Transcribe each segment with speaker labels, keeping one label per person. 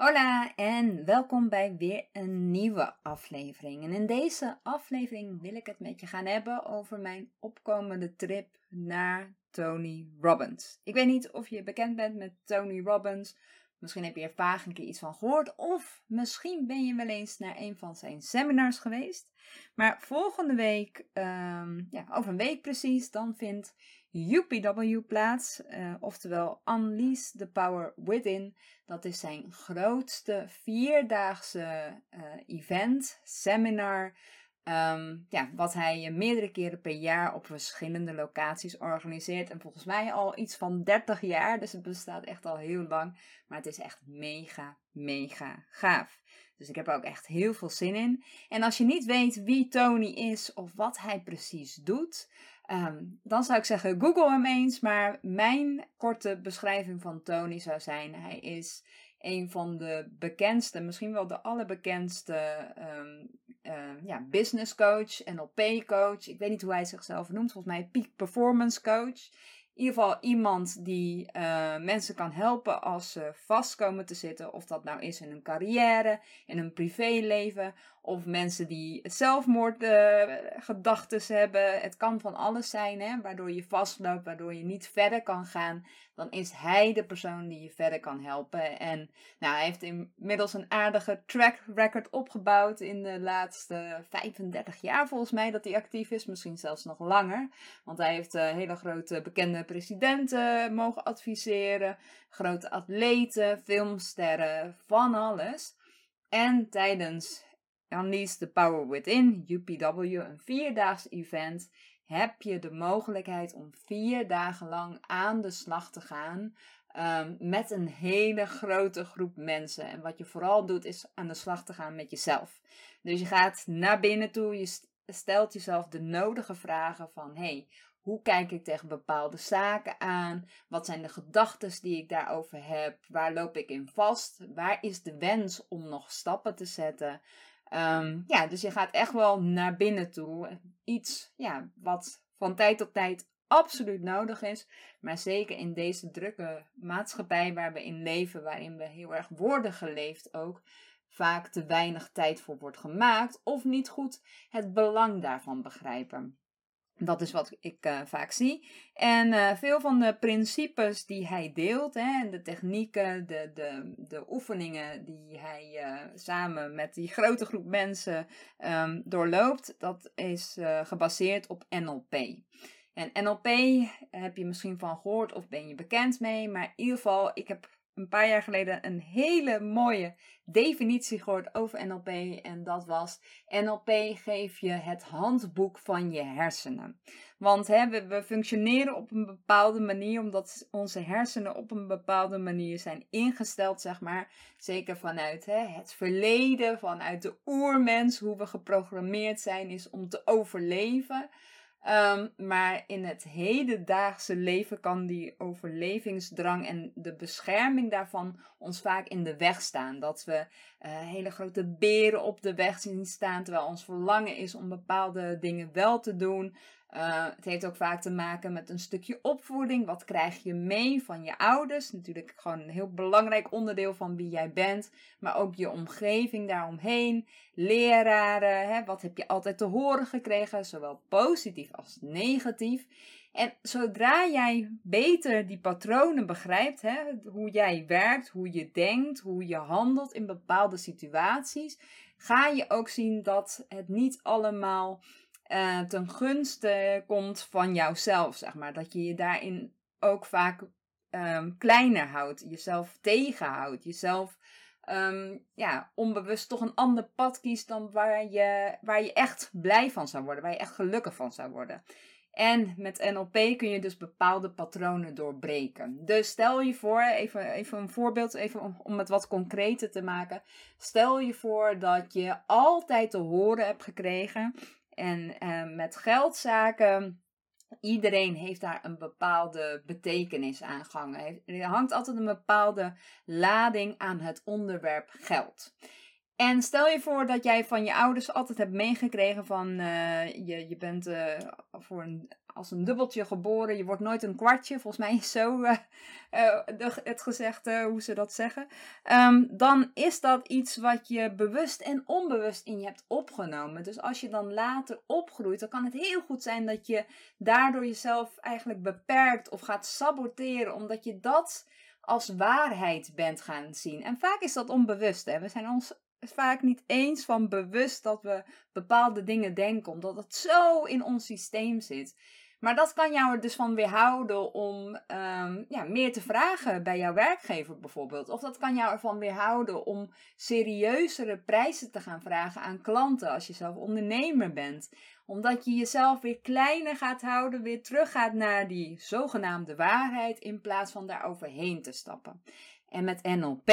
Speaker 1: Hola en welkom bij weer een nieuwe aflevering. En in deze aflevering wil ik het met je gaan hebben over mijn opkomende trip naar Tony Robbins. Ik weet niet of je bekend bent met Tony Robbins. Misschien heb je er vaag een keer iets van gehoord. Of misschien ben je wel eens naar een van zijn seminars geweest. Maar volgende week, um, ja, over een week precies, dan vindt UPW plaats. Uh, oftewel Unleash the Power Within. Dat is zijn grootste vierdaagse uh, event, seminar. Um, ja, wat hij meerdere keren per jaar op verschillende locaties organiseert. En volgens mij al iets van 30 jaar. Dus het bestaat echt al heel lang. Maar het is echt mega, mega gaaf. Dus ik heb er ook echt heel veel zin in. En als je niet weet wie Tony is of wat hij precies doet. Um, dan zou ik zeggen, Google hem eens. Maar mijn korte beschrijving van Tony zou zijn: hij is een van de bekendste, misschien wel de allerbekendste um, uh, ja, business coach, NLP coach. Ik weet niet hoe hij zichzelf noemt, volgens mij peak performance coach. In ieder geval iemand die uh, mensen kan helpen als ze vast komen te zitten. Of dat nou is in hun carrière, in hun privéleven. Of mensen die zelfmoordgedachten uh, hebben. Het kan van alles zijn, hè, waardoor je vastloopt, waardoor je niet verder kan gaan. Dan is hij de persoon die je verder kan helpen. En nou, hij heeft inmiddels een aardige track record opgebouwd in de laatste 35 jaar volgens mij dat hij actief is. Misschien zelfs nog langer. Want hij heeft uh, hele grote bekende presidenten mogen adviseren. Grote atleten, filmsterren, van alles. En tijdens Unleash the Power Within, UPW, een vierdaags event, heb je de mogelijkheid om vier dagen lang aan de slag te gaan um, met een hele grote groep mensen. En wat je vooral doet is aan de slag te gaan met jezelf. Dus je gaat naar binnen toe, je stelt jezelf de nodige vragen van hey, hoe kijk ik tegen bepaalde zaken aan? Wat zijn de gedachten die ik daarover heb? Waar loop ik in vast? Waar is de wens om nog stappen te zetten? Um, ja, dus je gaat echt wel naar binnen toe. Iets ja, wat van tijd tot tijd absoluut nodig is. Maar zeker in deze drukke maatschappij waar we in leven, waarin we heel erg worden geleefd ook, vaak te weinig tijd voor wordt gemaakt of niet goed het belang daarvan begrijpen. Dat is wat ik uh, vaak zie. En uh, veel van de principes die hij deelt, hè, de technieken, de, de, de oefeningen die hij uh, samen met die grote groep mensen um, doorloopt, dat is gebaseerd op NLP. En NLP heb je misschien van gehoord of ben je bekend mee, maar in ieder geval, ik heb een paar jaar geleden een hele mooie definitie gehoord over NLP. En dat was: NLP geeft je het handboek van je hersenen. Want hè, we, we, functioneren op een bepaalde manier, omdat onze hersenen op een bepaalde manier zijn ingesteld, zeg maar. Zeker vanuit hè, het verleden, vanuit de oermens, hoe we geprogrammeerd zijn, is om te overleven. Um, maar in het hedendaagse leven kan die overlevingsdrang en de bescherming daarvan ons vaak in de weg staan. Dat we uh, hele grote beren op de weg zien staan, terwijl ons verlangen is om bepaalde dingen wel te doen. Uh, het heeft ook vaak te maken met een stukje opvoeding. Wat krijg je mee van je ouders? Natuurlijk gewoon een heel belangrijk onderdeel van wie jij bent. Maar ook je omgeving daaromheen. Leraren. Hè? Wat heb je altijd te horen gekregen? Zowel positief als negatief. En zodra jij beter die patronen begrijpt, hè, hoe jij werkt, hoe je denkt, hoe je handelt in bepaalde situaties, ga je ook zien dat het niet allemaal uh, ten gunste komt van jouzelf, zeg maar. Dat je je daarin ook vaak um, kleiner houdt, jezelf tegenhoudt, jezelf um, ja, onbewust toch een ander pad kiest dan waar je, waar je echt blij van zou worden, waar je echt gelukkig van zou worden. En met NLP kun je dus bepaalde patronen doorbreken. Dus stel je voor, even, even een voorbeeld, even om, om het wat concreter te maken. Stel je voor dat je altijd te horen hebt gekregen en uh, met geldzaken, iedereen heeft daar een bepaalde betekenis aan gehangen. Er hangt altijd een bepaalde lading aan het onderwerp geld. En stel je voor dat jij van je ouders altijd hebt meegekregen van uh, je, je bent uh, voor een als een dubbeltje geboren. Je wordt nooit een kwartje. Volgens mij is zo uh, uh, het gezegd hoe ze dat zeggen. Um, dan is dat iets wat je bewust en onbewust in je hebt opgenomen. Dus als je dan later opgroeit, dan kan het heel goed zijn dat je daardoor jezelf eigenlijk beperkt of gaat saboteren. Omdat je dat als waarheid bent gaan zien. En vaak is dat onbewust. Hè? We zijn ons vaak niet eens van bewust dat we bepaalde dingen denken, omdat het zo in ons systeem zit. Maar dat kan jou er dus van weerhouden om um, ja, meer te vragen bij jouw werkgever bijvoorbeeld. Of dat kan jou ervan weerhouden om serieuzere prijzen te gaan vragen aan klanten als je zelf ondernemer bent. Omdat je jezelf weer kleiner gaat houden, weer terug gaat naar die zogenaamde waarheid in plaats van daar overheen te stappen. En met NLP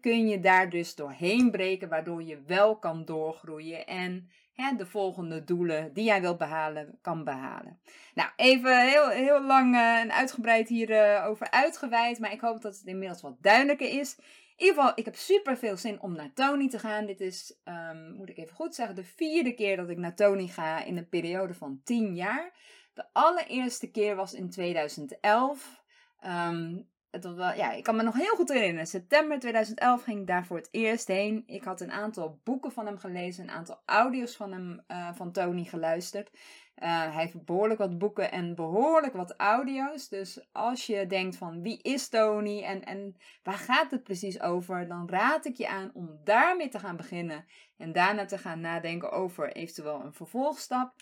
Speaker 1: kun je daar dus doorheen breken, waardoor je wel kan doorgroeien en de volgende doelen die jij wilt behalen, kan behalen. Nou, even heel, heel lang uh, en uitgebreid hierover uh, uitgeweid, maar ik hoop dat het inmiddels wat duidelijker is. In ieder geval, ik heb super veel zin om naar Tony te gaan. Dit is, um, moet ik even goed zeggen, de vierde keer dat ik naar Tony ga in een periode van 10 jaar. De allereerste keer was in 2011. Um, wel, ja, ik kan me nog heel goed herinneren. September 2011 ging ik daar voor het eerst heen. Ik had een aantal boeken van hem gelezen, een aantal audio's van hem, uh, van Tony geluisterd. Uh, hij heeft behoorlijk wat boeken en behoorlijk wat audio's. Dus als je denkt van wie is Tony en, en waar gaat het precies over, dan raad ik je aan om daarmee te gaan beginnen. En daarna te gaan nadenken over eventueel een vervolgstap.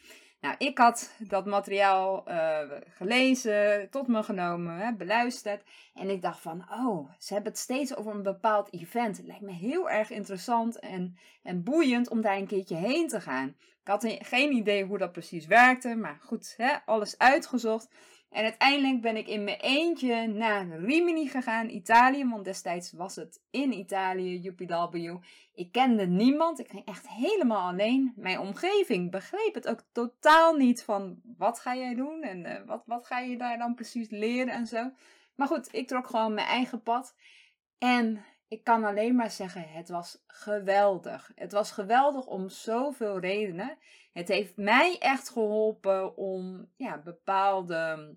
Speaker 1: Nou, ik had dat materiaal uh, gelezen, tot me genomen, hè, beluisterd. En ik dacht van, oh, ze hebben het steeds over een bepaald event. Het lijkt me heel erg interessant en, en boeiend om daar een keertje heen te gaan. Ik had geen idee hoe dat precies werkte, maar goed, hè, alles uitgezocht. En uiteindelijk ben ik in mijn eentje naar Rimini gegaan, Italië. Want destijds was het in Italië, UPW. Ik kende niemand. Ik ging echt helemaal alleen. Mijn omgeving begreep het ook totaal niet van wat ga jij doen en uh, wat, wat ga je daar dan precies leren en zo. Maar goed, ik trok gewoon mijn eigen pad. En ik kan alleen maar zeggen, het was geweldig. Het was geweldig om zoveel redenen. Het heeft mij echt geholpen om ja, bepaalde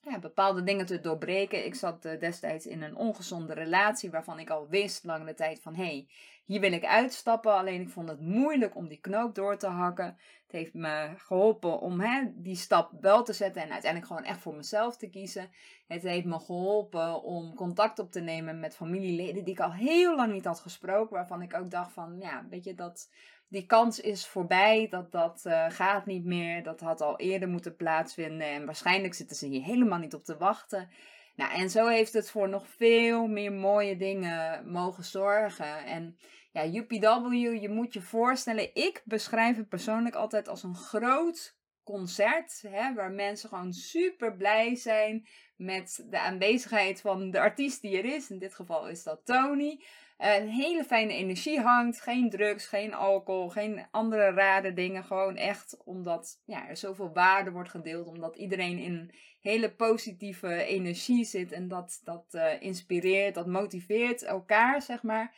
Speaker 1: ja, bepaalde dingen te doorbreken. Ik zat uh, destijds in een ongezonde relatie waarvan ik al wist langere tijd van hé, hey, hier wil ik uitstappen. Alleen ik vond het moeilijk om die knoop door te hakken. Het heeft me geholpen om hè, die stap wel te zetten en uiteindelijk gewoon echt voor mezelf te kiezen. Het heeft me geholpen om contact op te nemen met familieleden die ik al heel lang niet had gesproken. Waarvan ik ook dacht van ja, weet je dat die kans is voorbij, dat dat uh, gaat niet meer, dat had al eerder moeten plaatsvinden en waarschijnlijk zitten ze hier helemaal niet op te wachten. Nou, en zo heeft het voor nog veel meer mooie dingen mogen zorgen. En ja, UPW, je moet je voorstellen, ik beschrijf het persoonlijk altijd als een groot concert, hè, waar mensen gewoon super blij zijn met de aanwezigheid van de artiest die er is. In dit geval is dat Tony. Een hele fijne energie hangt. Geen drugs, geen alcohol, geen andere rare dingen. Gewoon echt omdat ja, er zoveel waarde wordt gedeeld. Omdat iedereen in een hele positieve energie zit. En dat, dat uh, inspireert, dat motiveert elkaar, zeg maar.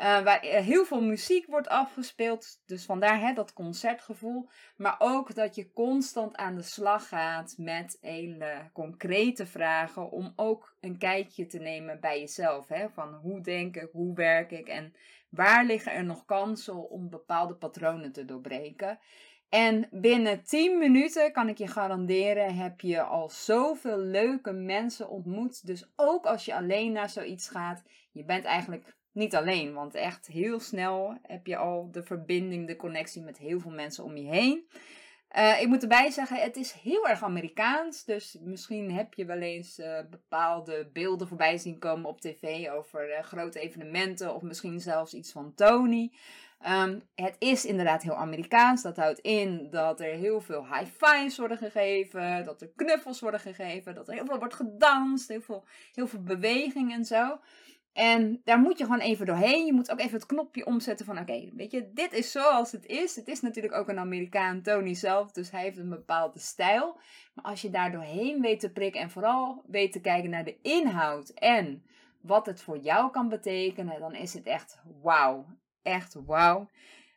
Speaker 1: Uh, waar heel veel muziek wordt afgespeeld. Dus vandaar hè, dat concertgevoel. Maar ook dat je constant aan de slag gaat met hele concrete vragen. Om ook een kijkje te nemen bij jezelf. Hè, van hoe denk ik, hoe werk ik en waar liggen er nog kansen om bepaalde patronen te doorbreken. En binnen 10 minuten kan ik je garanderen, heb je al zoveel leuke mensen ontmoet. Dus ook als je alleen naar zoiets gaat, je bent eigenlijk niet alleen, want echt heel snel heb je al de verbinding, de connectie met heel veel mensen om je heen. Uh, ik moet erbij zeggen, het is heel erg Amerikaans. Dus misschien heb je wel eens uh, bepaalde beelden voorbij zien komen op tv over uh, grote evenementen. Of misschien zelfs iets van Tony. Um, het is inderdaad heel Amerikaans. Dat houdt in dat er heel veel high fives worden gegeven. Dat er knuffels worden gegeven. Dat er heel veel wordt gedanst. Heel veel, heel veel beweging en zo. En daar moet je gewoon even doorheen. Je moet ook even het knopje omzetten van oké, weet je, dit is zoals het is. Het is natuurlijk ook een Amerikaan, Tony zelf, dus hij heeft een bepaalde stijl. Maar als je daar doorheen weet te prikken en vooral weet te kijken naar de inhoud en wat het voor jou kan betekenen, dan is het echt wauw. Echt wauw.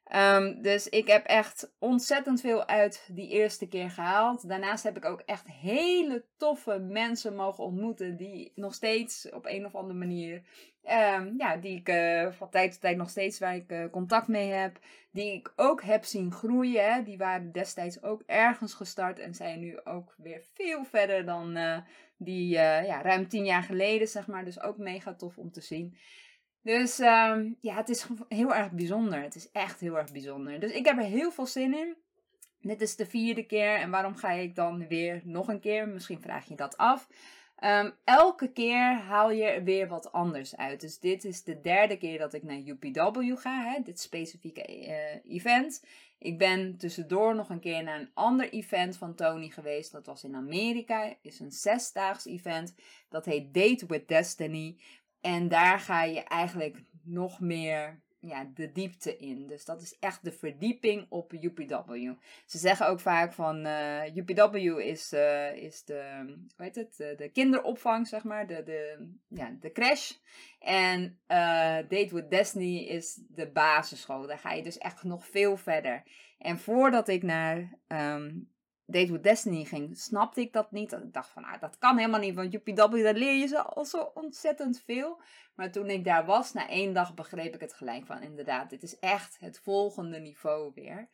Speaker 1: Ehm, dus ik heb echt ontzettend veel uit die eerste keer gehaald. Daarnaast heb ik ook echt hele toffe mensen mogen ontmoeten. Die nog steeds op een of andere manier. Um, ja, die ik uh, van tijd tot tijd nog steeds waar ik uh, contact mee heb. Die ik ook heb zien groeien. Die waren destijds ook ergens gestart. En zijn nu ook weer veel verder dan uh, die ja, ruim tien jaar geleden, zeg maar. Dus ook mega tof om te zien. Dus um, ja, het is heel erg bijzonder. Het is echt heel erg bijzonder. Dus ik heb er heel veel zin in. Dit is de vierde keer. En waarom ga ik dan weer nog een keer? Misschien vraag je dat af. Um, elke keer haal je er weer wat anders uit. Dus dit is de derde keer dat ik naar UPW ga, hè, dit specifieke uh, event. Ik ben tussendoor nog een keer naar een ander event van Tony geweest. Dat was in Amerika. is een zesdaags event. Dat heet Date with Destiny. En daar ga je eigenlijk nog meer ja, de diepte in. Dus dat is echt de verdieping op UPW. Ze zeggen ook vaak van uh, eh, UPW is, uh, is de, hoe heet het, de, de, kinderopvang, zeg maar, de, de, ja, de crash. En uh, Date with Destiny is de basisschool. Daar ga je dus echt nog veel verder. En voordat ik naar um, Date with Destiny ging, snapte ik dat niet. Ik dacht van, nou, dat kan helemaal niet, want UPW, daar leer je zo ontzettend veel. Maar toen ik daar was, na één dag begreep ik het gelijk van, inderdaad, dit is echt het volgende niveau weer.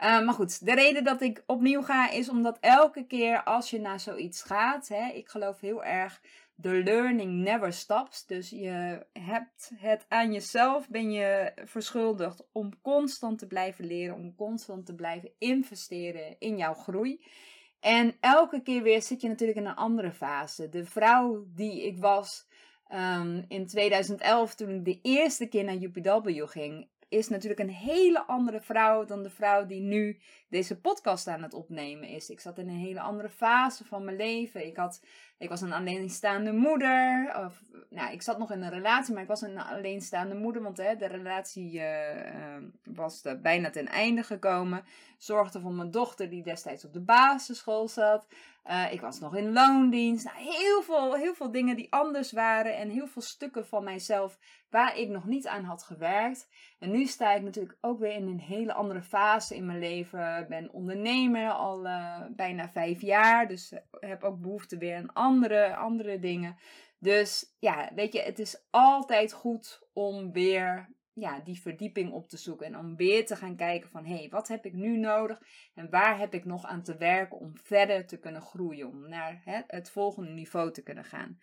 Speaker 1: Uh, maar goed, de reden dat ik opnieuw ga is omdat elke keer als je naar zoiets gaat, hè, ik geloof heel erg the learning never stops. Dus je hebt het aan jezelf, ben je verschuldigd om constant te blijven leren, om constant te blijven investeren in jouw groei. En elke keer weer zit je natuurlijk in een andere fase. De vrouw die ik was um, in 2011, toen ik de eerste keer naar UPW ging, is natuurlijk een hele andere vrouw dan de vrouw die nu deze podcast aan het opnemen is. Ik zat in een hele andere fase van mijn leven. Ik, had, ik was een alleenstaande moeder. Of, nou, ik zat nog in een relatie, maar ik was een alleenstaande moeder. Want hè, de relatie uh, was uh, bijna ten einde gekomen. Zorgde voor mijn dochter die destijds op de basisschool zat. Uh, ik was nog in loondienst. Nou, heel, veel, heel veel dingen die anders waren. En heel veel stukken van mijzelf waar ik nog niet aan had gewerkt. En nu sta ik natuurlijk ook weer in een hele andere fase in mijn leven ben ondernemer al uh, bijna vijf jaar. Dus heb ook behoefte weer aan andere, andere dingen. Dus ja, weet je, het is altijd goed om weer ja, die verdieping op te zoeken. En om weer te gaan kijken van, hé, hey, wat heb ik nu nodig? En waar heb ik nog aan te werken om verder te kunnen groeien? Om naar hè, het volgende niveau te kunnen gaan.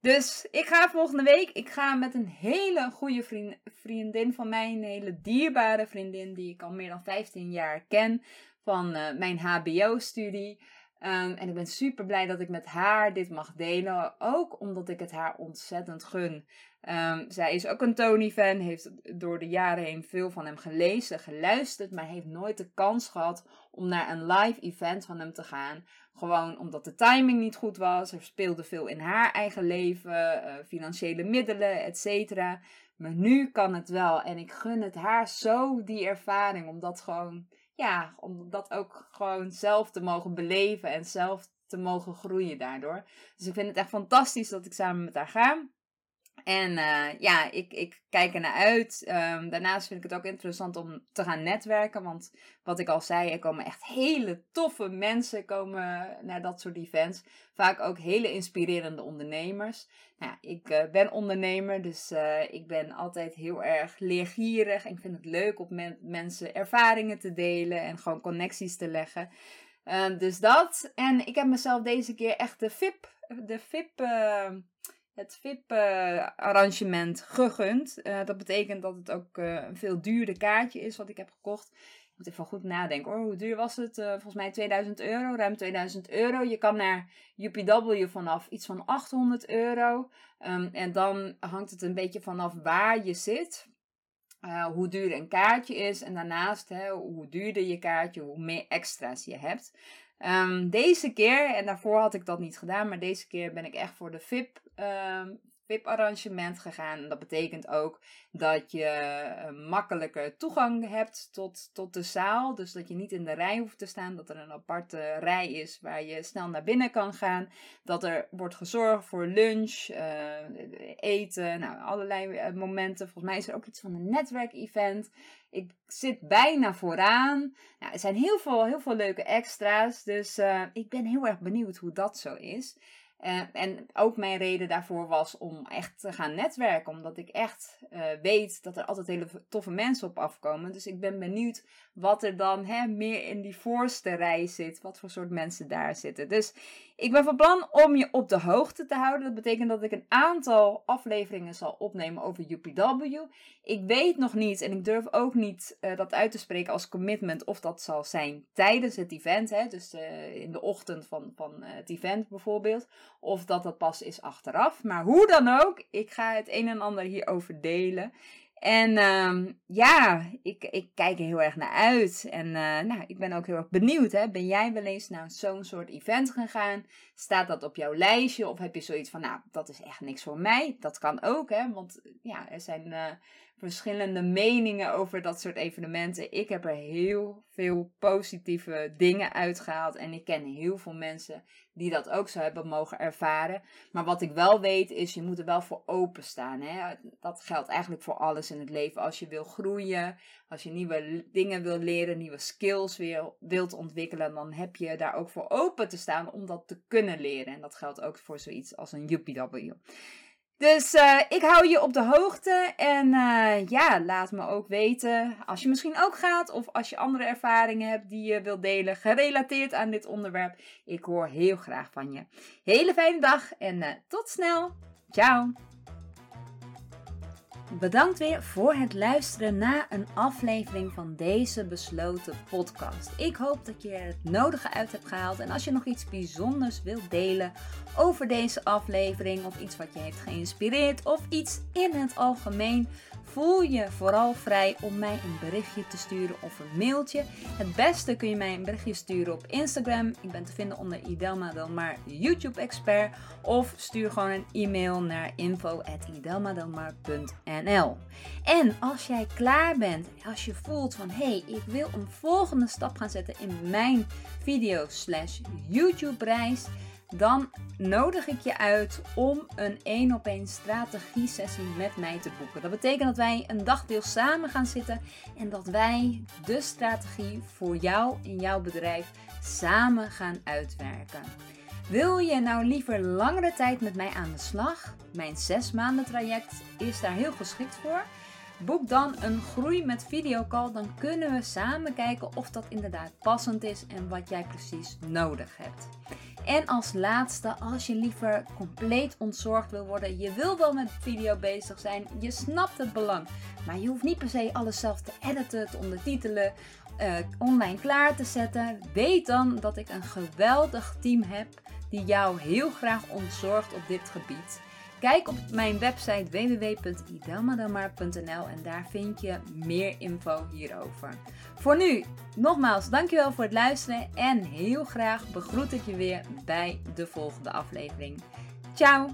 Speaker 1: Dus ik ga volgende week. Ik ga met een hele goede vriend, vriendin van mij. Een hele dierbare vriendin die ik al meer dan 15 jaar ken. Van uh, mijn HBO-studie. Um, en ik ben super blij dat ik met haar dit mag delen. Ook omdat ik het haar ontzettend gun. Um, zij is ook een Tony-fan. Heeft door de jaren heen veel van hem gelezen, geluisterd. Maar heeft nooit de kans gehad om naar een live event van hem te gaan. Gewoon omdat de timing niet goed was. Er speelde veel in haar eigen leven. Uh, financiële middelen, et cetera. Maar nu kan het wel. En ik gun het haar zo die ervaring. Om dat gewoon ja, om dat ook gewoon zelf te mogen beleven en zelf te mogen groeien daardoor. Dus ik vind het echt fantastisch dat ik samen met haar ga. En uh, ja, ik, ik kijk er naar uit. Um, daarnaast vind ik het ook interessant om te gaan netwerken. Want wat ik al zei, er komen echt hele toffe mensen komen naar dat soort events. Vaak ook hele inspirerende ondernemers. Nou, ik uh, ben ondernemer, dus uh, ik ben altijd heel erg leergierig. En ik vind het leuk om met mensen ervaringen te delen en gewoon connecties te leggen. dus dat. En ik heb mezelf deze keer echt de VIP, de VIP het VIP-arrangement gegund. Uh, dat betekent dat het ook uh, een veel duurder kaartje is wat ik heb gekocht. Ik moet even goed nadenken. Oh, hoe duur was het? Uh, volgens mij 2000 euro, ruim 2000 euro. Je kan naar UPW vanaf iets van 800 euro. Um, en dan hangt het een beetje vanaf waar je zit. hoe duur een kaartje is. En daarnaast, hè, hoe duurder je kaartje, hoe meer extra's je hebt. Um, deze keer, en daarvoor had ik dat niet gedaan, maar deze keer ben ik echt voor de VIP, um, VIP-arrangement gegaan. Dat betekent ook dat je eh, makkelijker toegang hebt tot, tot de zaal. Dus dat je niet in de rij hoeft te staan. Dat er een aparte rij is waar je snel naar binnen kan gaan. Dat er wordt gezorgd voor lunch, uh, eten, nou, allerlei eh, momenten. Volgens mij is er ook iets van een netwerkevent. Ik zit bijna vooraan. Nou, er zijn heel veel, heel veel leuke extra's. Dus uh, ik ben heel erg benieuwd hoe dat zo is. Uh, en ook mijn reden daarvoor was om echt te gaan netwerken. Omdat ik echt uh, weet dat er altijd hele toffe mensen op afkomen. Dus ik ben benieuwd wat er dan hè, meer in die voorste rij zit. Wat voor soort mensen daar zitten. Dus ik ben van plan om je op de hoogte te houden. Dat betekent dat ik een aantal afleveringen zal opnemen over UPW. Ik weet nog niet en ik durf ook niet uh, dat uit te spreken als commitment of dat zal zijn tijdens het event. Hè? Dus uh, in de ochtend van, van uh, het event bijvoorbeeld. Of dat dat pas is achteraf. Maar hoe dan ook, ik ga het een en ander hierover delen. En uh, ja, ik, ik kijk er heel erg naar uit. En uh, nou, ik ben ook heel erg benieuwd. Hè? Ben jij wel eens naar zo'n soort event gegaan? Staat dat op jouw lijstje? Of heb je zoiets van, nou, dat is echt niks voor mij? Dat kan ook, hè? Want ja, er zijn uh, verschillende meningen over dat soort evenementen. Ik heb er heel veel positieve dingen uitgehaald. En ik ken heel veel mensen die dat ook zo hebben mogen ervaren. Maar wat ik wel weet is, je moet er wel voor openstaan. Hè? Dat geldt eigenlijk voor alles in het leven. Als je wil groeien, als je nieuwe dingen wil leren, nieuwe skills weer wilt ontwikkelen, dan heb je daar ook voor open te staan om dat te kunnen leren. En dat geldt ook voor zoiets als een UPW. Dus uh, ik hou je op de hoogte. En uh, ja, laat me ook weten als je misschien ook gaat. Of als je andere ervaringen hebt die je wilt delen. Gerelateerd aan dit onderwerp. Ik hoor heel graag van je. Hele fijne dag en uh, tot snel. Ciao. Bedankt weer voor het luisteren naar een aflevering van deze besloten podcast. Ik hoop dat je het nodige uit hebt gehaald. En als je nog iets bijzonders wilt delen over deze aflevering, of iets wat je heeft geïnspireerd, of iets in het algemeen, voel je vooral vrij om mij een berichtje te sturen of een mailtje. Het beste kun je mij een berichtje sturen op Instagram. Ik ben te vinden onder Idelma Delmar YouTube Expert. Of stuur gewoon een e-mail naar info.idelmadelmar.nl En als jij klaar bent, als je voelt van hé, hey, ik wil een volgende stap gaan zetten in mijn video slash YouTube reis dan nodig ik je uit om een één op één strategie sessie met mij te boeken. Dat betekent dat wij een dagdeel samen gaan zitten en dat wij de strategie voor jou in jouw bedrijf samen gaan uitwerken. Wil je nou liever langere tijd met mij aan de slag? Mijn zes maanden traject is daar heel geschikt voor. Boek dan een groei met videocall, dan kunnen we samen kijken of dat inderdaad passend is en wat jij precies nodig hebt. En als laatste, als je liever compleet ontzorgd wil worden, je wil wel met video bezig zijn, je snapt het belang, maar je hoeft niet per se alles zelf te editen, te ondertitelen, uh, online klaar te zetten. Weet dan dat ik een geweldig team heb die jou heel graag ontzorgt op dit gebied. Kijk op mijn website www.idelmadamar.nl en daar vind je meer info hierover. Voor nu, nogmaals, dankjewel voor het luisteren en heel graag begroet ik je weer bij de volgende aflevering. Ciao!